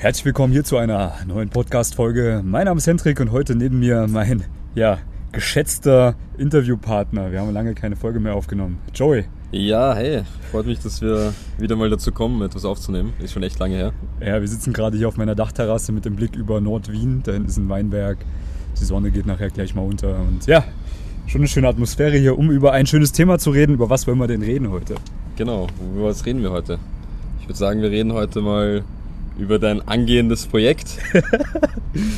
Herzlich willkommen hier zu einer neuen Podcast-Folge. Mein Name ist Hendrik und heute neben mir mein, ja, geschätzter Interviewpartner. Wir haben lange keine Folge mehr aufgenommen. Joey. Ja, hey, freut mich, dass wir wieder mal dazu kommen, etwas aufzunehmen. Ist schon echt lange her. Ja, wir sitzen gerade hier auf meiner Dachterrasse mit dem Blick über Nord-Wien. Da hinten ist ein Weinberg. Die Sonne geht nachher gleich mal unter. Und ja, schon eine schöne Atmosphäre hier, um über ein schönes Thema zu reden. Über was wollen wir denn reden heute? Genau, über was reden wir heute? Ich würde sagen, wir reden heute mal über dein angehendes Projekt.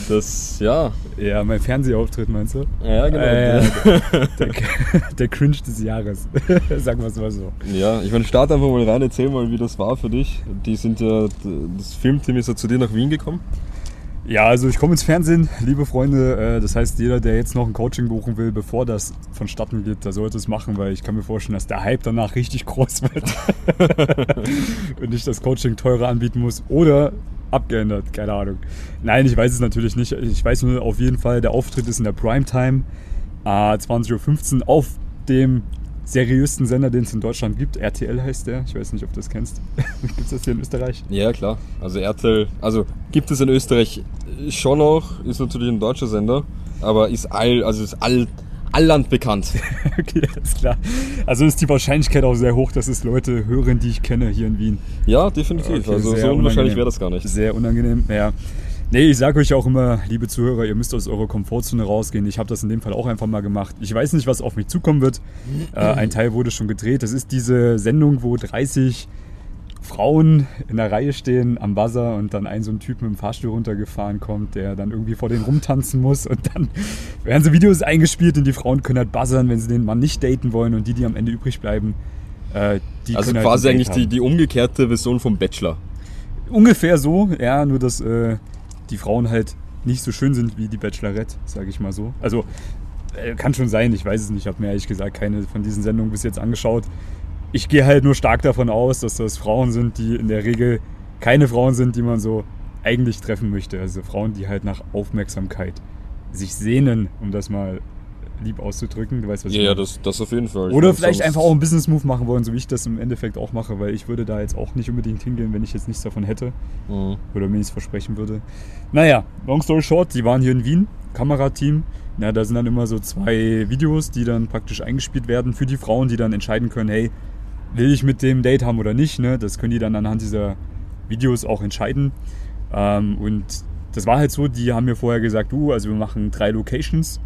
Das, ja. Ja, mein Fernsehauftritt meinst du? Ja, genau. Äh, der, der Cringe des Jahres. Sagen wir es mal so. Ja, ich meine, start einfach mal rein, erzähl mal, wie das war für dich. Die sind ja, das Filmteam ist ja zu dir nach Wien gekommen. Ja, also ich komme ins Fernsehen, liebe Freunde. Äh, Das heißt, jeder, der jetzt noch ein Coaching buchen will, bevor das vonstatten geht, der sollte es machen, weil ich kann mir vorstellen, dass der Hype danach richtig groß wird. Und ich das Coaching teurer anbieten muss oder abgeändert, keine Ahnung. Nein, ich weiß es natürlich nicht. Ich weiß nur auf jeden Fall, der Auftritt ist in der Primetime, äh, 20.15 Uhr auf dem seriösten Sender, den es in Deutschland gibt. RTL heißt der. Ich weiß nicht, ob du das kennst. gibt es das hier in Österreich? Ja, klar. Also RTL, also gibt es in Österreich schon noch, ist natürlich ein deutscher Sender, aber ist all, also ist all, alland bekannt. Okay, alles klar. Also ist die Wahrscheinlichkeit auch sehr hoch, dass es Leute hören, die ich kenne hier in Wien. Ja, definitiv. Okay, also sehr so unwahrscheinlich wäre das gar nicht. Sehr unangenehm, ja. Nee, ich sage euch auch immer, liebe Zuhörer, ihr müsst aus eurer Komfortzone rausgehen. Ich habe das in dem Fall auch einfach mal gemacht. Ich weiß nicht, was auf mich zukommen wird. Äh, ein Teil wurde schon gedreht. Das ist diese Sendung, wo 30 Frauen in der Reihe stehen am Buzzer und dann ein so ein Typ mit dem Fahrstuhl runtergefahren kommt, der dann irgendwie vor denen rumtanzen muss und dann werden so Videos eingespielt und die Frauen können halt buzzern, wenn sie den Mann nicht daten wollen und die, die am Ende übrig bleiben, äh, die Also können quasi halt eigentlich die, die umgekehrte Version vom Bachelor. Ungefähr so, ja, nur dass äh, die Frauen halt nicht so schön sind wie die Bachelorette, sage ich mal so. Also äh, kann schon sein, ich weiß es nicht, ich habe mir ehrlich gesagt keine von diesen Sendungen bis jetzt angeschaut. Ich gehe halt nur stark davon aus, dass das Frauen sind, die in der Regel keine Frauen sind, die man so eigentlich treffen möchte. Also Frauen, die halt nach Aufmerksamkeit sich sehnen, um das mal lieb auszudrücken. Du weißt, was ich Ja, ja, meine. das, das auf jeden Fall. Ich Oder meine, vielleicht einfach auch einen Business-Move machen wollen, so wie ich das im Endeffekt auch mache, weil ich würde da jetzt auch nicht unbedingt hingehen, wenn ich jetzt nichts davon hätte Mhm. oder mir nichts versprechen würde. Naja, long story short, die waren hier in Wien, Kamerateam. Na, da sind dann immer so zwei Videos, die dann praktisch eingespielt werden für die Frauen, die dann entscheiden können, hey, will ich mit dem Date haben oder nicht. Ne? Das können die dann anhand dieser Videos auch entscheiden. Ähm, und das war halt so, die haben mir vorher gesagt, du, also wir machen drei Locations.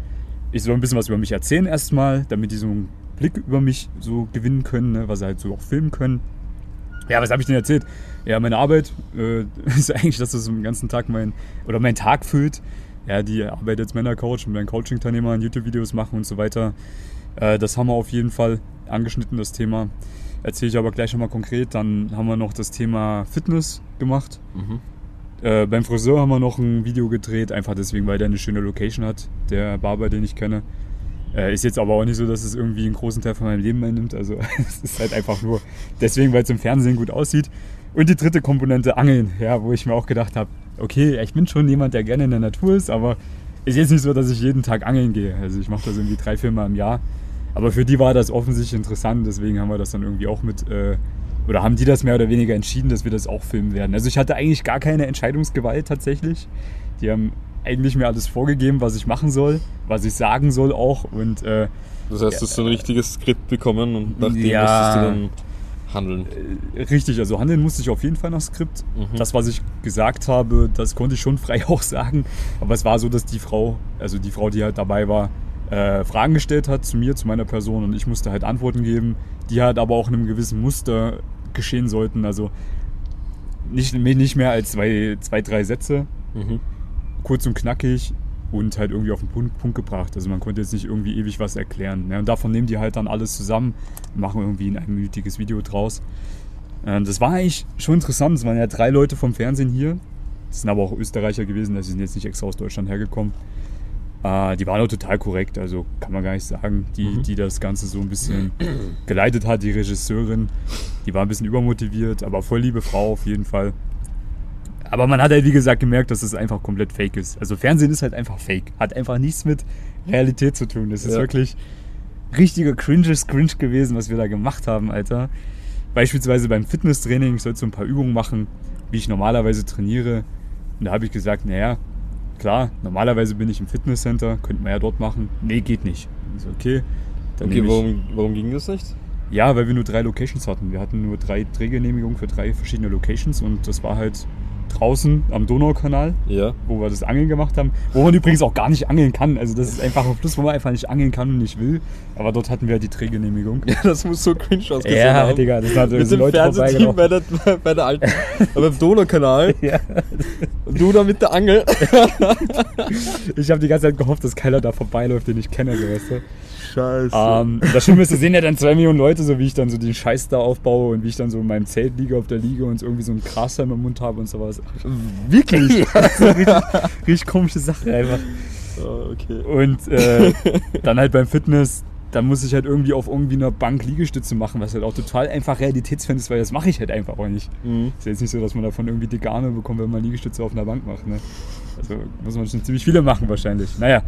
Ich soll ein bisschen was über mich erzählen erstmal, damit die so einen Blick über mich so gewinnen können, ne? was sie halt so auch filmen können. Ja, was habe ich denn erzählt? Ja, meine Arbeit äh, ist eigentlich, dass das den ganzen Tag mein, oder mein Tag füllt. Ja, die Arbeit als Männercoach mit meinen Coaching-Teilnehmern, YouTube-Videos machen und so weiter. Äh, das haben wir auf jeden Fall angeschnitten, das Thema. Erzähle ich aber gleich nochmal konkret. Dann haben wir noch das Thema Fitness gemacht. Mhm. Äh, beim Friseur haben wir noch ein Video gedreht, einfach deswegen, weil der eine schöne Location hat, der Barber, den ich kenne. Äh, ist jetzt aber auch nicht so, dass es irgendwie einen großen Teil von meinem Leben einnimmt. Also es ist halt einfach nur deswegen, weil es im Fernsehen gut aussieht. Und die dritte Komponente, Angeln, ja, wo ich mir auch gedacht habe, okay, ich bin schon jemand, der gerne in der Natur ist, aber ist jetzt nicht so, dass ich jeden Tag angeln gehe. Also ich mache das irgendwie drei, vier Mal im Jahr. Aber für die war das offensichtlich interessant, deswegen haben wir das dann irgendwie auch mit, äh, oder haben die das mehr oder weniger entschieden, dass wir das auch filmen werden. Also ich hatte eigentlich gar keine Entscheidungsgewalt tatsächlich. Die haben eigentlich mir alles vorgegeben, was ich machen soll, was ich sagen soll auch. Und äh, Das heißt, du hast so ein richtiges Skript bekommen und nach dem Ja. musstest du dann handeln. Richtig, also handeln musste ich auf jeden Fall nach Skript. Mhm. Das, was ich gesagt habe, das konnte ich schon frei auch sagen. Aber es war so, dass die Frau, also die Frau, die halt dabei war, äh, Fragen gestellt hat zu mir, zu meiner Person und ich musste halt Antworten geben, die halt aber auch in einem gewissen Muster geschehen sollten. Also nicht, nicht mehr als zwei, zwei drei Sätze, Mhm. kurz und knackig und halt irgendwie auf den Punkt, Punkt gebracht. Also man konnte jetzt nicht irgendwie ewig was erklären. Ne? Und davon nehmen die halt dann alles zusammen, machen irgendwie ein einminütiges Video draus. Ähm, das war eigentlich schon interessant. Es waren ja drei Leute vom Fernsehen hier. Das sind aber auch Österreicher gewesen, also die sind jetzt nicht extra aus Deutschland hergekommen. Äh, die waren auch total korrekt, also kann man gar nicht sagen. Die, Mhm. die das Ganze so ein bisschen geleitet hat, die Regisseurin, die war ein bisschen übermotiviert, aber voll liebe Frau auf jeden Fall. Aber man hat halt, wie gesagt, gemerkt, dass es einfach komplett fake ist. Also Fernsehen ist halt einfach fake. Hat einfach nichts mit Realität zu tun. Das ist Ja. wirklich richtiger cringes Cringe gewesen, was wir da gemacht haben, Alter. Beispielsweise beim Fitnesstraining, ich sollte so ein paar Übungen machen, wie ich normalerweise trainiere. Und da habe ich gesagt, naja, klar, normalerweise bin ich im Fitnesscenter, könnte man ja dort machen. Nee, geht nicht. Ich so, okay. Dann Okay, warum, warum ging das nicht? Ja, weil wir nur drei Locations hatten. Wir hatten nur drei Drehgenehmigungen für drei verschiedene Locations und das war halt draußen am Donaukanal, Ja. wo wir das Angeln gemacht haben. Wo man übrigens auch gar nicht angeln kann. Also das ist einfach ein Fluss, wo man einfach nicht angeln kann und nicht will. Aber dort hatten wir halt die Drehgenehmigung. Ja, das muss so cringe ausgesehen Ja, haben. Digga, das hat Mit so dem Leute Fernsehteam bei der, bei der alten, beim Donaukanal. Ja. Und du da mit der Angel. Ich habe die ganze Zeit gehofft, dass keiner da vorbeiläuft, den ich kenne, so, weißt du. Scheiße. Ähm, das Schlimme ist, da sehen ja dann zwei Millionen Leute, so wie ich dann so den Scheiß da aufbaue und wie ich dann so in meinem Zelt liege auf der Liege und so irgendwie so ein Grashalm im Mund habe und sowas. Wirklich? Das richtig, richtig komische Sache einfach. Ah, okay. Und äh, dann halt beim Fitness, da muss ich halt irgendwie auf irgendwie einer Bank Liegestütze machen, was halt auch total einfach realitätsfern ist, weil das mache ich halt einfach auch nicht. Mhm. Ist ja jetzt nicht so, dass man davon irgendwie dicke Arme bekommt, wenn man Liegestütze auf einer Bank macht. Ne? Also muss man schon ziemlich viele machen wahrscheinlich. Naja.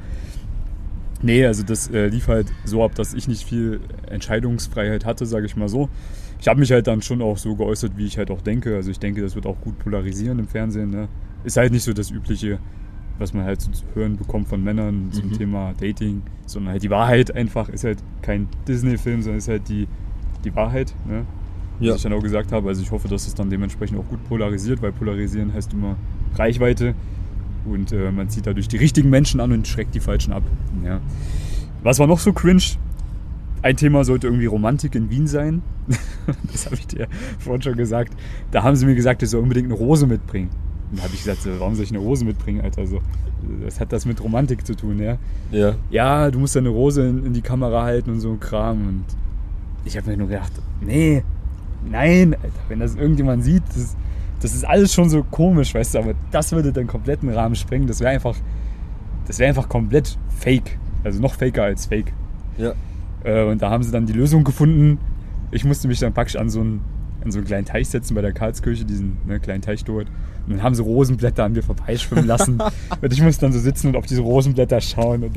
Nee, also das äh, lief halt so ab, dass ich nicht viel Entscheidungsfreiheit hatte, sage ich mal so. Ich habe mich halt dann schon auch so geäußert, wie ich halt auch denke. Also ich denke, das wird auch gut polarisieren im Fernsehen. Ne? Ist halt nicht so das Übliche, was man halt zu hören bekommt von Männern zum Mhm. Thema Dating, sondern halt die Wahrheit einfach ist halt kein Disney-Film, sondern ist halt die, die Wahrheit. Ne? Ja. Was ich dann auch gesagt habe. Also ich hoffe, dass es dann dementsprechend auch gut polarisiert, weil polarisieren heißt immer Reichweite und äh, man zieht dadurch die richtigen Menschen an und schreckt die falschen ab. Ja. Was war noch so cringe? Ein Thema sollte irgendwie Romantik in Wien sein. das habe ich dir vorhin schon gesagt. Da haben sie mir gesagt, ich soll unbedingt eine Rose mitbringen. Und da habe ich gesagt, so, warum soll ich eine Rose mitbringen, Alter? Also, was hat das mit Romantik zu tun, ja? Ja. ja, du musst deine Rose in, in die Kamera halten und so ein Kram. Und ich habe mir nur gedacht, nee, nein, Alter, wenn das irgendjemand sieht, das, das ist alles schon so komisch, weißt du, aber das würde den kompletten Rahmen sprengen. Das wäre einfach, das wäre einfach komplett fake. Also noch faker als fake. Ja. Äh, und da haben sie dann die Lösung gefunden. Ich musste mich dann praktisch an so einen, an so einen kleinen Teich setzen bei der Karlskirche, diesen ne, kleinen Teich dort. Und dann haben sie Rosenblätter an mir vorbeischwimmen lassen. und ich musste dann so sitzen und auf diese Rosenblätter schauen. Und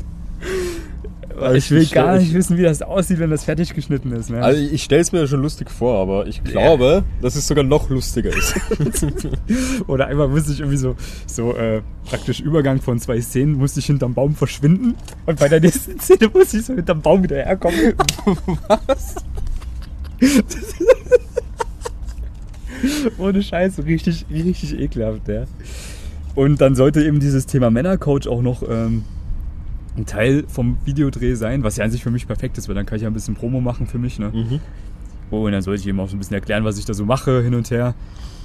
ich will gar nicht wissen, wie das aussieht, wenn das fertig geschnitten ist. Ne? Also ich stelle es mir schon lustig vor, aber ich glaube, dass es sogar noch lustiger ist. Oder einmal musste ich irgendwie so, so äh, praktisch Übergang von zwei Szenen, musste ich hinterm Baum verschwinden. Und bei der nächsten Szene musste ich so hinterm Baum wieder herkommen. Was? Ohne Scheiße, richtig, richtig ekelhaft, ja. Und dann sollte eben dieses Thema Männercoach auch noch ähm, ein Teil vom Videodreh sein, was ja an sich für mich perfekt ist, weil dann kann ich ja ein bisschen Promo machen für mich. Ne? Mhm. Oh, und dann sollte ich eben auch so ein bisschen erklären, was ich da so mache hin und her.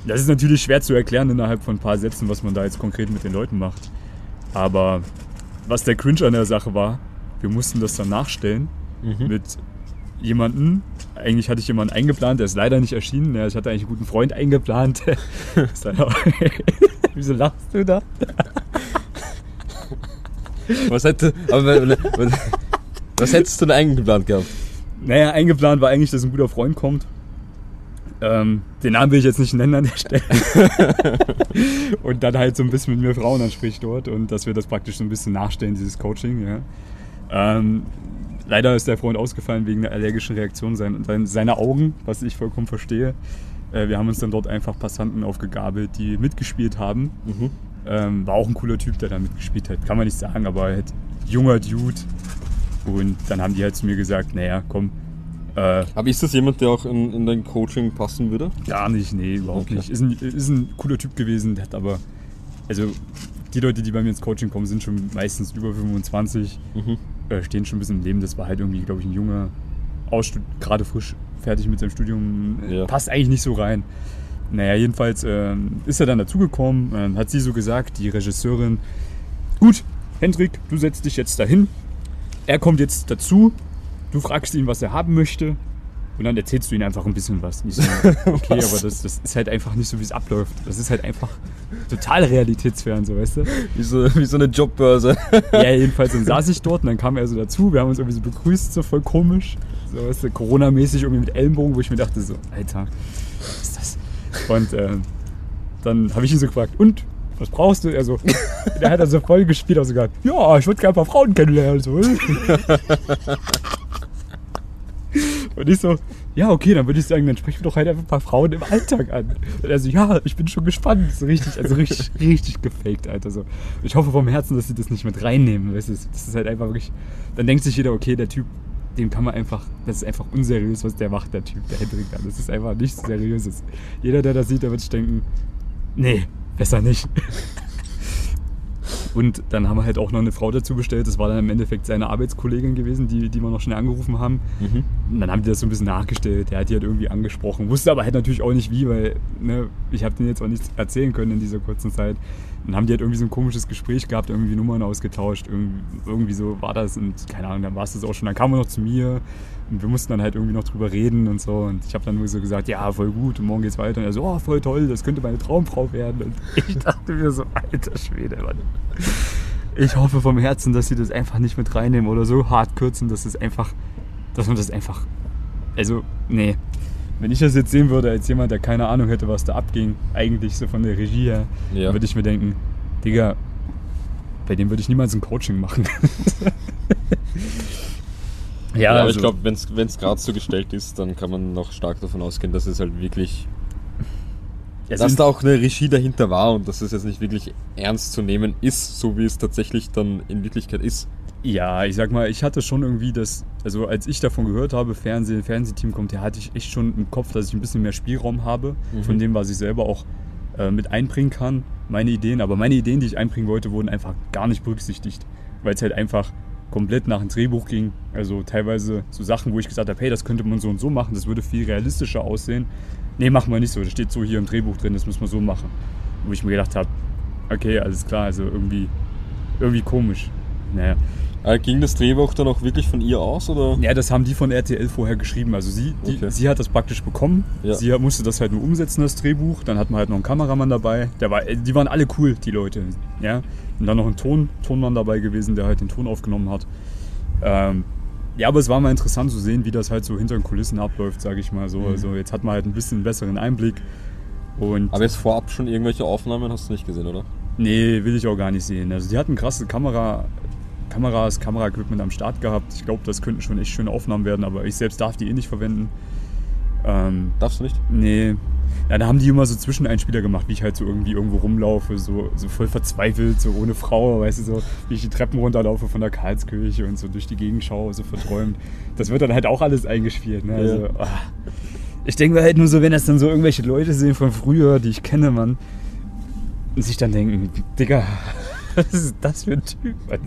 Das ist natürlich schwer zu erklären innerhalb von ein paar Sätzen, was man da jetzt konkret mit den Leuten macht. Aber was der Cringe an der Sache war, wir mussten das dann nachstellen Mhm. mit jemandem. Eigentlich hatte ich jemanden eingeplant, der ist leider nicht erschienen. Ich hatte eigentlich einen guten Freund eingeplant. Auch- Wieso lachst du da? Was hätte, aber, was, hättest du denn eigentlich geplant gehabt? Naja, eingeplant war eigentlich, dass ein guter Freund kommt. Ähm, den Namen will ich jetzt nicht nennen an der Stelle. und dann halt so ein bisschen mit mir Frauen anspricht dort und dass wir das praktisch so ein bisschen nachstellen, dieses Coaching. Ja. Ähm, leider ist der Freund ausgefallen wegen einer allergischen Reaktion sein, sein, seiner Augen, was ich vollkommen verstehe. Äh, wir haben uns dann dort einfach Passanten aufgegabelt, die mitgespielt haben. Mhm. Ähm, war auch ein cooler Typ, der da mitgespielt hat. Kann man nicht sagen, aber halt junger Dude. Und dann haben die halt zu mir gesagt, naja, komm, äh, Aber ist das jemand, der auch in, in dein Coaching passen würde? gar nicht, nee, überhaupt Okay. nicht. Ist ein, ist ein cooler Typ gewesen, der hat aber, also die Leute, die bei mir ins Coaching kommen, sind schon meistens über 25, Mhm. äh, stehen schon ein bisschen im Leben. Das war halt irgendwie, glaube ich, ein junger, gerade frisch fertig mit seinem Studium, Ja. passt eigentlich nicht so rein. Naja, jedenfalls ähm, ist er dann dazugekommen, ähm, hat sie so gesagt, die Regisseurin, gut, Hendrik, du setzt dich jetzt dahin, er kommt jetzt dazu, du fragst ihn, was er haben möchte und dann erzählst du ihm einfach ein bisschen was. So, okay, aber das, das ist halt einfach nicht so, wie es abläuft. Das ist halt einfach total realitätsfern, so weißt du. Wie so, wie so eine Jobbörse. Ja, jedenfalls dann saß ich dort und dann kam er so dazu. Wir haben uns irgendwie so begrüßt, so voll komisch. So, weißt du, Corona-mäßig irgendwie mit Ellenbogen, wo ich mir dachte so, Alter, was? Und ähm, dann habe ich ihn so gefragt, und, was brauchst du? Er so, der hat dann so voll gespielt, also gesagt, ja, ich würde gerne ein paar Frauen kennenlernen. So. Und ich so, ja, okay, dann würde ich sagen, dann sprechen wir doch halt einfach ein paar Frauen im Alltag an. Und er so, ja, ich bin schon gespannt. So richtig, also richtig, richtig gefaked, Alter. So. Ich hoffe vom Herzen, dass sie das nicht mit reinnehmen. Weißt du, das ist halt einfach wirklich. Dann denkt sich jeder, okay, der Typ, dem kann man einfach, das ist einfach unseriös, was der macht, der Typ, der Hendrik da. Das ist einfach nichts Seriöses. Jeder, der das sieht, der wird sich denken, nee, besser nicht. Und dann haben wir halt auch noch eine Frau dazu bestellt. Das war dann im Endeffekt seine Arbeitskollegin gewesen, die, die wir noch schnell angerufen haben. Mhm. Und dann haben die das so ein bisschen nachgestellt. Der hat die halt irgendwie angesprochen. Wusste aber halt natürlich auch nicht wie, weil ne, ich habe denen jetzt auch nichts erzählen können in dieser kurzen Zeit. Dann haben die halt irgendwie so ein komisches Gespräch gehabt, irgendwie Nummern ausgetauscht. Irgendwie, irgendwie so war das und keine Ahnung, dann war es das auch schon. Dann kam er noch zu mir und wir mussten dann halt irgendwie noch drüber reden und so. Und ich habe dann nur so gesagt, ja, voll gut und morgen geht's weiter. Und er so, oh, voll toll, das könnte meine Traumfrau werden. Und ich dachte mir so, alter Schwede, Mann. Ich hoffe vom Herzen, dass sie das einfach nicht mit reinnehmen oder so hart kürzen, dass es einfach, dass man das einfach, also, nee. Wenn ich das jetzt sehen würde als jemand, der keine Ahnung hätte, was da abging, eigentlich so von der Regie her, Ja. würde ich mir denken, Digga, bei dem würde ich niemals ein Coaching machen. Ja, aber also- ich glaube, wenn es gerade so gestellt ist, dann kann man noch stark davon ausgehen, dass es halt wirklich, Es dass da auch eine Regie dahinter war und dass es jetzt nicht wirklich ernst zu nehmen ist, so wie es tatsächlich dann in Wirklichkeit ist. Ja, ich sag mal, ich hatte schon irgendwie das, also als ich davon gehört habe, Fernsehen, Fernsehteam kommt her, hatte ich echt schon im Kopf, dass ich ein bisschen mehr Spielraum habe, Mhm. von dem, was ich selber auch äh, mit einbringen kann, meine Ideen. Aber meine Ideen, die ich einbringen wollte, wurden einfach gar nicht berücksichtigt, weil es halt einfach komplett nach dem Drehbuch ging. Also teilweise so Sachen, wo ich gesagt habe, hey, das könnte man so und so machen, das würde viel realistischer aussehen. Nee, machen wir nicht so, das steht so hier im Drehbuch drin, das müssen wir so machen. Wo ich mir gedacht habe, okay, alles klar, also irgendwie, irgendwie komisch. Naja. Äh, ging das Drehbuch dann auch wirklich von ihr aus oder? Ja, das haben die von RTL vorher geschrieben. Also sie, die, Okay. sie hat das praktisch bekommen. Ja. Sie musste das halt nur umsetzen, das Drehbuch. Dann hatten wir halt noch einen Kameramann dabei. Der war, die waren alle cool, die Leute. Ja? Und dann noch ein Ton, Tonmann dabei gewesen, der halt den Ton aufgenommen hat. Ähm, ja, aber es war mal interessant zu sehen, wie das halt so hinter den Kulissen abläuft, sage ich mal so. Mhm. Also jetzt hat man halt ein bisschen einen besseren Einblick. Und Aber jetzt vorab schon irgendwelche Aufnahmen hast du nicht gesehen, oder? Nee, will ich auch gar nicht sehen. Also die hatten krasse Kamera, Kameras, Kameraequipment am Start gehabt. Ich glaube, das könnten schon echt schöne Aufnahmen werden, aber ich selbst darf die eh nicht verwenden. Ähm, Darfst du nicht? nee. Ja, da haben die immer so Zwischeneinspieler gemacht, wie ich halt so irgendwie irgendwo rumlaufe, so, so voll verzweifelt, so ohne Frau, weißt du, so wie ich die Treppen runterlaufe von der Karlskirche und so durch die Gegend schaue, so verträumt. Das wird dann halt auch alles eingespielt. Ne? Also, Ja. ah. Ich denke mir halt nur so, wenn das dann so irgendwelche Leute sehen von früher, die ich kenne, Mann, und sich dann denken, Digga, was ist das für ein Typ, Mann?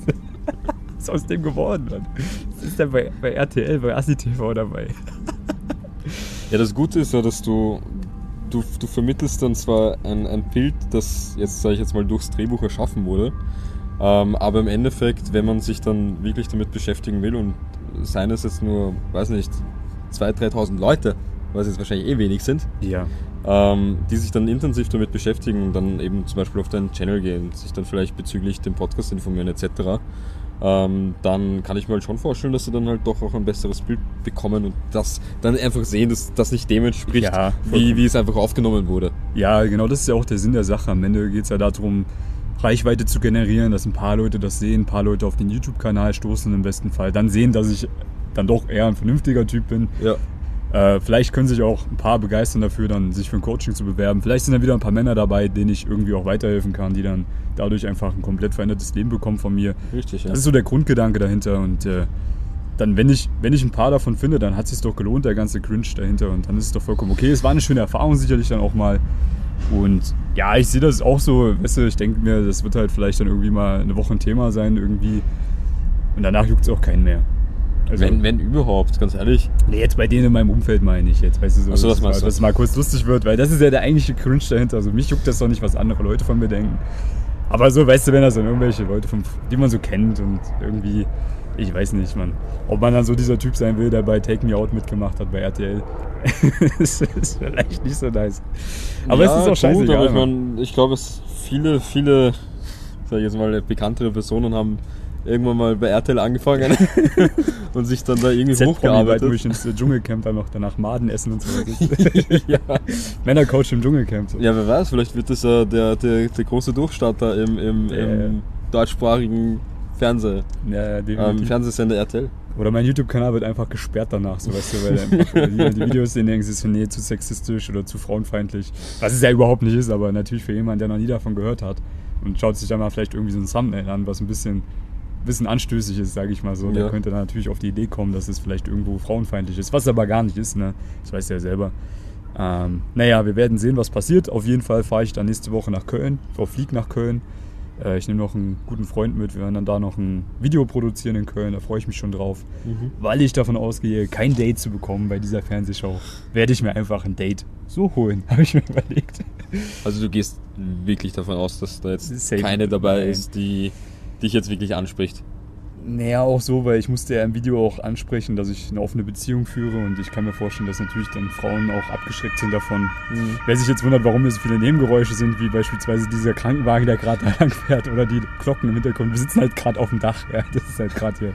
Was ist aus dem geworden, Mann? Was ist der bei, bei RTL, bei Assi TV dabei? Ja, das Gute ist ja, dass du, du, du vermittelst dann zwar ein, ein Bild, das jetzt, sage ich jetzt mal, durchs Drehbuch erschaffen wurde, ähm, aber im Endeffekt, wenn man sich dann wirklich damit beschäftigen will und seien es jetzt nur, weiß nicht, 2.000, 3.000 Leute, was jetzt wahrscheinlich eh wenig sind, Ja. ähm, die sich dann intensiv damit beschäftigen und dann eben zum Beispiel auf deinen Channel gehen, sich dann vielleicht bezüglich dem Podcast informieren etc., ähm, dann kann ich mir halt schon vorstellen, dass sie dann halt doch auch ein besseres Bild bekommen und das dann einfach sehen, dass das nicht dem entspricht, Ja, wie, wie es einfach aufgenommen wurde. Ja, genau, das ist ja auch der Sinn der Sache. Am Ende geht es ja darum, Reichweite zu generieren, dass ein paar Leute das sehen, ein paar Leute auf den YouTube-Kanal stoßen im besten Fall, dann sehen, dass ich dann doch eher ein vernünftiger Typ bin. Ja. Äh, vielleicht können sich auch ein paar begeistern dafür, dann sich für ein Coaching zu bewerben. Vielleicht sind dann wieder ein paar Männer dabei, denen ich irgendwie auch weiterhelfen kann, die dann dadurch einfach ein komplett verändertes Leben bekommen von mir. Richtig, ja. Das ist so der Grundgedanke dahinter und äh, dann, wenn ich, wenn ich ein paar davon finde, dann hat es sich doch gelohnt, der ganze Cringe dahinter und dann ist es doch vollkommen okay. Es war eine schöne Erfahrung sicherlich dann auch mal und ja, ich sehe das auch so, weißt du, ich denke mir, das wird halt vielleicht dann irgendwie mal eine Woche ein Thema sein irgendwie und danach juckt es auch keinen mehr. Also, wenn, wenn überhaupt, ganz ehrlich. Nee, jetzt bei denen in meinem Umfeld meine ich jetzt, weißt du, so, so, das dass, meinst mal, du. dass es mal kurz lustig wird, weil das ist ja der eigentliche Cringe dahinter. Also mich juckt das doch nicht, was andere Leute von mir denken. Aber so, weißt du, wenn das dann irgendwelche Leute, von, die man so kennt und irgendwie, ich weiß nicht, man, ob man dann so dieser Typ sein will, der bei Take Me Out mitgemacht hat bei RTL. das ist vielleicht nicht so nice. Aber ja, es ist auch scheißegal. aber ich, mein, ich glaube, es viele, viele, sag ich jetzt mal, bekanntere Personen haben irgendwann mal bei RTL angefangen und sich dann da irgendwie hochgearbeitet. ins äh, Dschungelcamp dann noch danach Maden essen und so. ja. Männercoach im Dschungelcamp. So. ja, wer weiß, vielleicht wird das ja der, der, der große Durchstarter im, im, Ja, im deutschsprachigen Fernseh, Ja, ähm. Fernsehsender RTL. Oder mein YouTube-Kanal wird einfach gesperrt danach, so weißt du, weil weil die, die Videos sehen, denken sie, ist nee, zu sexistisch oder zu frauenfeindlich. Was es ja überhaupt nicht ist, aber natürlich für jemanden, der noch nie davon gehört hat und schaut sich dann mal vielleicht irgendwie so ein Thumbnail an, was ein bisschen, bisschen anstößig ist, sage ich mal so. Ja. Der könnte dann natürlich auf die Idee kommen, dass es vielleicht irgendwo frauenfeindlich ist, was aber gar nicht ist, ne? Das weiß er ja selber. Ähm, naja, wir werden sehen, was passiert. Auf jeden Fall fahre ich dann nächste Woche nach Köln, oder fliege nach Köln. Äh, ich nehme noch einen guten Freund mit. Wir werden dann da noch ein Video produzieren in Köln. Da freue ich mich schon drauf. Weil ich davon ausgehe, kein Date zu bekommen bei dieser Fernsehshow, werde ich mir einfach ein Date so holen, habe ich mir überlegt. Also du gehst wirklich davon aus, dass da jetzt Safe. keine dabei Nein. ist, die dich jetzt wirklich anspricht. Naja, auch so, weil ich musste ja im Video auch ansprechen, dass ich eine offene Beziehung führe und ich kann mir vorstellen, dass natürlich dann Frauen auch abgeschreckt sind davon. Wer sich jetzt wundert, warum hier so viele Nebengeräusche sind, wie beispielsweise dieser Krankenwagen, der gerade da lang fährt oder die Glocken im Hintergrund. Wir sitzen halt gerade auf dem Dach, ja, das ist halt gerade hier.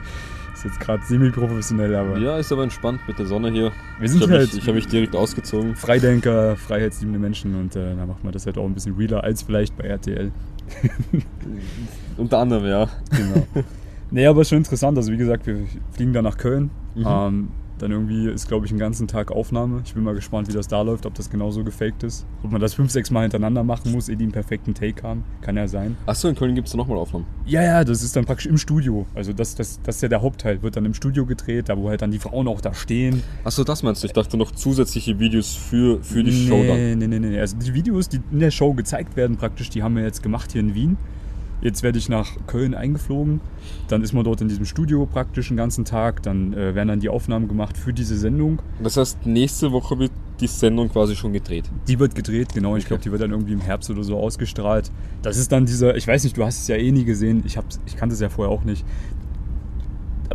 Das ist jetzt gerade semi-professionell, aber Ja, ist aber entspannt mit der Sonne hier. wir sind ich habe halt mich, ich hab mich direkt ausgezogen. Freidenker, freiheitsliebende Menschen und äh, da macht man das halt auch ein bisschen realer als vielleicht bei RTL. Unter anderem, ja. Genau. nee, aber schon interessant. Also wie gesagt, wir fliegen dann nach Köln. Mhm. Ähm, dann irgendwie ist, glaube ich, einen ganzen Tag Aufnahme. Ich bin mal gespannt, wie das da läuft, ob das genauso gefaked ist. Ob man das fünf, sechs Mal hintereinander machen muss, ehe die einen perfekten Take haben. Kann ja sein. Achso, in Köln gibt es nochmal Aufnahmen. Ja, ja, das ist dann praktisch im Studio. Also das, das, das ist ja der Hauptteil. Wird dann im Studio gedreht, da wo halt dann die Frauen auch da stehen. Achso, das meinst du? Ich dachte noch zusätzliche Videos für, für die nee, Show dann. Nee, nee, nee, nee. Also die Videos, die in der Show gezeigt werden, praktisch, die haben wir jetzt gemacht hier in Wien. Jetzt werde ich nach Köln eingeflogen. Dann ist man dort in diesem Studio praktisch den ganzen Tag. Dann äh, werden dann die Aufnahmen gemacht für diese Sendung. Das heißt, nächste Woche wird die Sendung quasi schon gedreht. Die wird gedreht, genau. Ich Okay. glaube, die wird dann irgendwie im Herbst oder so ausgestrahlt. Das ist dann dieser, ich weiß nicht, du hast es ja eh nie gesehen. Ich, ich kannte es ja vorher auch nicht.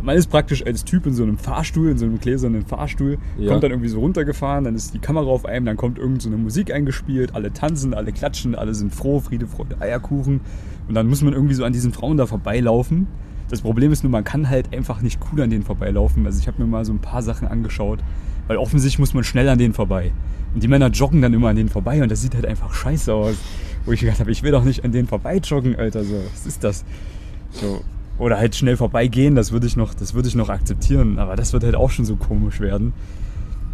Man ist praktisch als Typ in so einem Fahrstuhl, in so einem gläsernen Fahrstuhl, Ja. kommt dann irgendwie so runtergefahren, dann ist die Kamera auf einem, dann kommt irgend so eine Musik eingespielt, alle tanzen, alle klatschen, alle sind froh, Friede, Freude, Eierkuchen. Und dann muss man irgendwie so an diesen Frauen da vorbeilaufen. Das Problem ist nur, man kann halt einfach nicht cool an denen vorbeilaufen. Also ich habe mir mal so ein paar Sachen angeschaut, weil offensichtlich muss man schnell an denen vorbei. Und die Männer joggen dann immer an denen vorbei und das sieht halt einfach scheiße aus. Wo ich gedacht habe, ich will doch nicht an denen vorbei joggen, Alter. So, was ist das? So. Oder halt schnell vorbeigehen, das würde ich, noch- das würde ich noch akzeptieren. Aber das wird halt auch schon so komisch werden.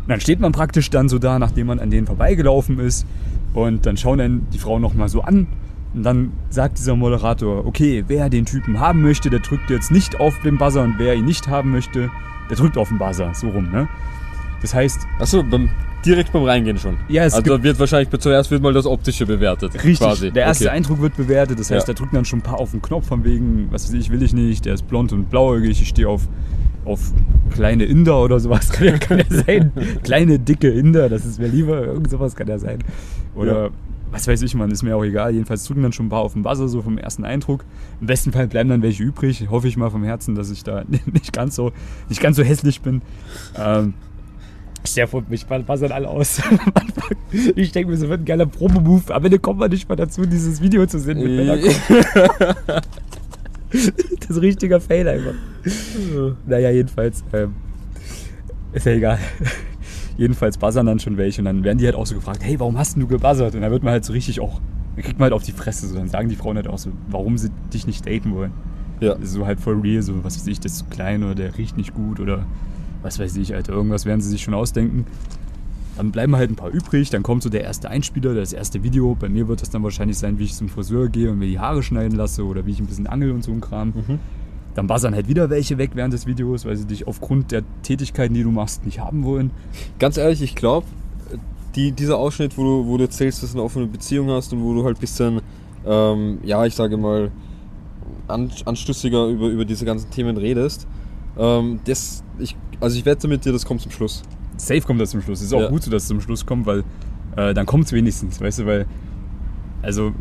Und dann steht man praktisch dann so da, nachdem man an denen vorbeigelaufen ist. Und dann schauen dann die Frauen nochmal so an. Und dann sagt dieser Moderator, okay, wer den Typen haben möchte, der drückt jetzt nicht auf den Buzzer. Und wer ihn nicht haben möchte, der drückt auf den Buzzer. So rum, ne? Das heißt, Achso, beim, direkt beim Reingehen schon. Ja, es also wird wahrscheinlich zuerst wird mal das Optische bewertet. Richtig, Quasi. der erste okay. Eindruck wird bewertet. Das heißt, Ja. da drücken dann schon ein paar auf den Knopf von wegen, was weiß ich, will ich nicht, der ist blond und blauäugig, ich stehe auf, auf kleine Inder oder sowas, kann ja, kann ja sein. kleine, dicke Inder, das ist mir lieber, irgend sowas kann ja sein. Oder Ja. was weiß ich, man, ist mir auch egal. Jedenfalls drücken dann schon ein paar auf den Buzzer, so vom ersten Eindruck. Im besten Fall bleiben dann welche übrig. Hoffe ich mal vom Herzen, dass ich da nicht ganz so, nicht ganz so hässlich bin. Ähm, Dir vor, mich buzzern alle aus. ich denke mir, so wird ein geiler Promo-Move. Am Ende kommt man nicht mal dazu, dieses Video zu sehen. Mit Männern. das ist ein richtiger Fail einfach. naja, jedenfalls. Ähm, ist ja egal. jedenfalls buzzern dann schon welche und dann werden die halt auch so gefragt, hey, warum hast du gebuzzert? Und dann wird man halt so richtig auch, dann kriegt man halt auf die Fresse. So. Dann sagen die Frauen halt auch so, warum sie dich nicht daten wollen. Ja. So halt voll real, so was weiß ich, der ist zu klein oder der riecht nicht gut oder was weiß ich, Alter, irgendwas werden sie sich schon ausdenken. Dann bleiben halt ein paar übrig, dann kommt so der erste Einspieler, das erste Video. Bei mir wird das dann wahrscheinlich sein, wie ich zum Friseur gehe und mir die Haare schneiden lasse oder wie ich ein bisschen angel und so ein Kram. Mhm. Dann buzzern halt wieder welche weg während des Videos, weil sie dich aufgrund der Tätigkeiten, die du machst, nicht haben wollen. Ganz ehrlich, ich glaube, die, dieser Ausschnitt, wo du, wo du erzählst, dass du eine offene Beziehung hast und wo du halt ein bisschen, ähm, ja, ich sage mal, an, anstößiger über, über diese ganzen Themen redest, ähm, das, ich, also ich wette mit dir, das kommt zum Schluss. Safe kommt das zum Schluss. Ist auch Ja. gut so, dass es zum Schluss kommt, weil äh, dann kommt es wenigstens, weißt du, weil, also,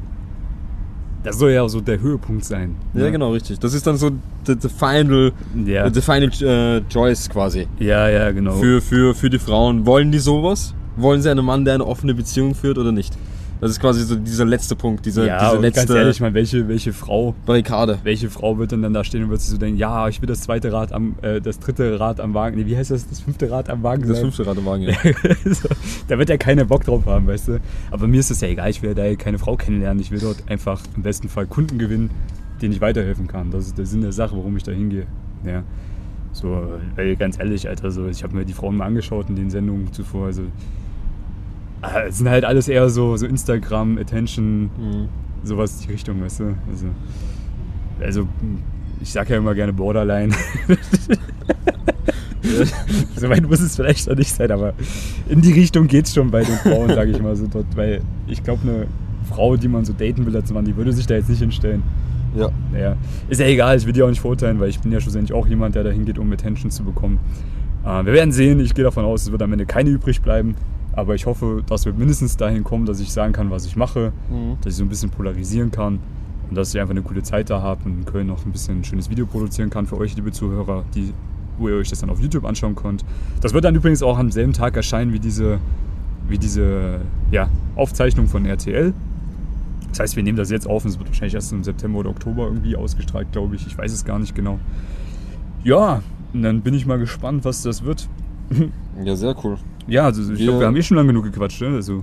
das soll ja auch so der Höhepunkt sein. Ja, ne? genau, richtig. Das ist dann so the, the final, Ja, the final äh, choice quasi. ja, ja, genau. Für, für, für die Frauen. Wollen die sowas? Wollen sie einen Mann, der eine offene Beziehung führt oder nicht? Das ist quasi so dieser letzte Punkt, diese, ja, diese letzte ganz ehrlich, man, welche, welche Frau, Barrikade. welche Frau wird denn dann da stehen und wird sich so denken, ja, ich will das zweite Rad am, äh, das dritte Rad am Wagen, nee, wie heißt das, das fünfte Rad am Wagen Das sein? fünfte Rad im Wagen, ja. so, da wird er keinen Bock drauf haben, weißt du. Aber mir ist das ja egal, ich will da keine Frau kennenlernen, ich will dort einfach im besten Fall Kunden gewinnen, denen ich weiterhelfen kann. Das ist der Sinn der Sache, warum ich da hingehe. Ja. So, ganz ehrlich, Alter, so, ich habe mir die Frauen mal angeschaut in den Sendungen zuvor. Also, es sind halt alles eher so, so Instagram, Attention, Mhm. sowas in die Richtung, weißt du? Also, also ich sag ja immer gerne Borderline. so weit muss es vielleicht noch nicht sein, aber in die Richtung geht's schon bei den Frauen, sage ich mal so dort. Weil ich glaube, eine Frau, die man so daten will als Mann, die würde sich da jetzt nicht hinstellen. Ja. Naja, ist ja egal, ich will die auch nicht verurteilen, weil ich bin ja schlussendlich auch jemand, der dahin geht, um Attention zu bekommen. Äh, wir werden sehen, ich gehe davon aus, es wird am Ende keine übrig bleiben. Aber ich hoffe, dass wir mindestens dahin kommen, dass ich sagen kann, was ich mache, Mhm. dass ich so ein bisschen polarisieren kann und dass ich einfach eine coole Zeit da habe und in Köln noch ein bisschen ein schönes Video produzieren kann für euch, liebe Zuhörer, die, wo ihr euch das dann auf YouTube anschauen könnt. Das wird dann übrigens auch am selben Tag erscheinen wie diese, wie diese ja, Aufzeichnung von RTL. Das heißt, wir nehmen das jetzt auf und es wird wahrscheinlich erst im September oder Oktober irgendwie ausgestrahlt, glaube ich. Ich weiß es gar nicht genau. Ja, und dann bin ich mal gespannt, was das wird. Ja, sehr cool. Ja, also ich glaube, wir haben eh schon lange genug gequatscht. Ne? Also,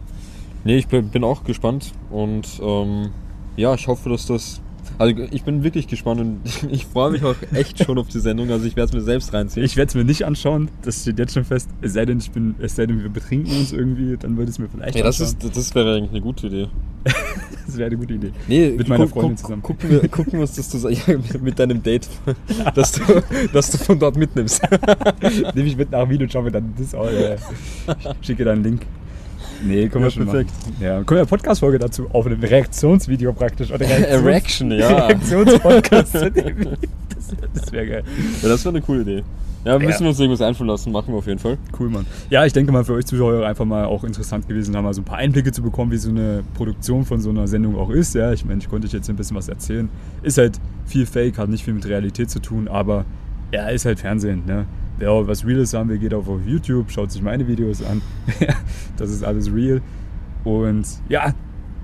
Nee, ich bin, bin auch gespannt und ähm, ja, ich hoffe, dass das. Also ich bin wirklich gespannt und ich freue mich auch echt schon auf die Sendung. Also ich werde es mir selbst reinziehen. ich werde es mir nicht anschauen, das steht jetzt schon fest. Es sei denn, ich bin, es sei denn, wir betrinken uns irgendwie, dann würde ich es mir vielleicht Ja, das, anschauen. ist, das wäre eigentlich eine gute Idee. das wäre eine gute Idee. Nee, Mit meiner guck- Freundin guck- zusammen. Gucken wir, gucken wir uns das zusammen ja, mit deinem Date, dass du, dass du von dort mitnimmst. Nehme ich mit nach Wien und schaue mir dann das auch. Ja. Ich schicke dann einen Link. Nee, können wir Ja, schon perfekt. machen. Ja, können wir eine Podcast-Folge dazu aufnehmen. Ein Reaktionsvideo praktisch. Oder Reaktions- Reaction, ja. Reaktionspodcast. das das wäre geil. Ja, das wäre eine coole Idee. Ja, müssen Ja. wir uns irgendwas einfallen lassen, machen wir auf jeden Fall. Cool, Mann. Ja, ich denke mal, für euch Zuschauer einfach mal auch interessant gewesen, da mal so ein paar Einblicke zu bekommen, wie so eine Produktion von so einer Sendung auch ist. Ja, ich meine, ich konnte euch jetzt ein bisschen was erzählen. Ist halt viel Fake, hat nicht viel mit Realität zu tun, aber ja, ist halt Fernsehen. Ne? Auch was Reales haben will, geht auf YouTube, schaut sich meine Videos an. das ist alles real. Und ja,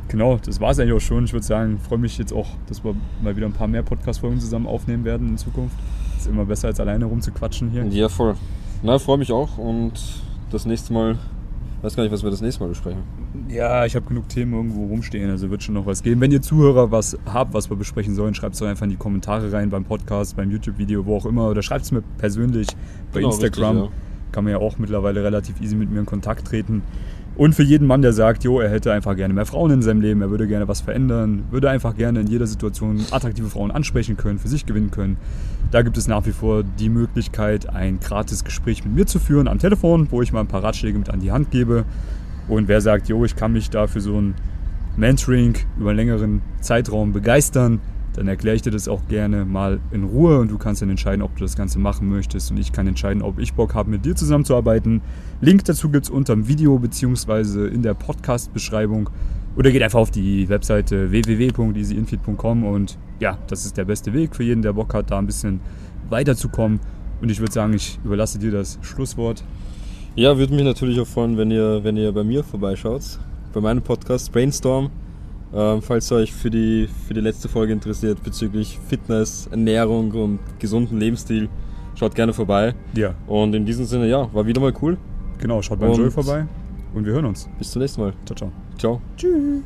genau, das war es eigentlich auch schon. Ich würde sagen, freue mich jetzt auch, dass wir mal wieder ein paar mehr Podcast-Folgen zusammen aufnehmen werden in Zukunft. Ist immer besser, als alleine rumzuquatschen hier. Ja, voll. Na, freue mich auch und das nächste Mal, weiß gar nicht, was wir das nächste Mal besprechen. Ja, ich habe genug Themen irgendwo rumstehen, also wird schon noch was geben. Wenn ihr Zuhörer was habt, was wir besprechen sollen, schreibt es doch einfach in die Kommentare rein beim Podcast, beim YouTube-Video, wo auch immer. Oder schreibt es mir persönlich bei Genau, Instagram. richtig, Kann man ja auch mittlerweile relativ easy mit mir in Kontakt treten. Und für jeden Mann, der sagt, jo, er hätte einfach gerne mehr Frauen in seinem Leben, er würde gerne was verändern, würde einfach gerne in jeder Situation attraktive Frauen ansprechen können, für sich gewinnen können. Da gibt es nach wie vor die Möglichkeit, ein gratis Gespräch mit mir zu führen am Telefon, wo ich mal ein paar Ratschläge mit an die Hand gebe. Und wer sagt, jo, ich kann mich da für so ein Mentoring über einen längeren Zeitraum begeistern, dann erkläre ich dir das auch gerne mal in Ruhe und du kannst dann entscheiden, ob du das Ganze machen möchtest und ich kann entscheiden, ob ich Bock habe, mit dir zusammenzuarbeiten. Link dazu gibt es unter dem Video bzw. in der Podcast-Beschreibung oder geht einfach auf die Webseite www.easyinfeed.com und ja, das ist der beste Weg für jeden, der Bock hat, da ein bisschen weiterzukommen. Und ich würde sagen, ich überlasse dir das Schlusswort. Ja, würde mich natürlich auch freuen, wenn ihr, wenn ihr bei mir vorbeischaut, bei meinem Podcast Brainstorm. Ähm, falls ihr euch für die, für die letzte Folge interessiert bezüglich Fitness, Ernährung und gesunden Lebensstil, schaut gerne vorbei. Ja, Und in diesem Sinne, ja, war wieder mal cool. genau, schaut beim Und- Joey vorbei und wir hören uns. Bis zum nächsten Mal. Ciao, ciao. Ciao. Tschüss.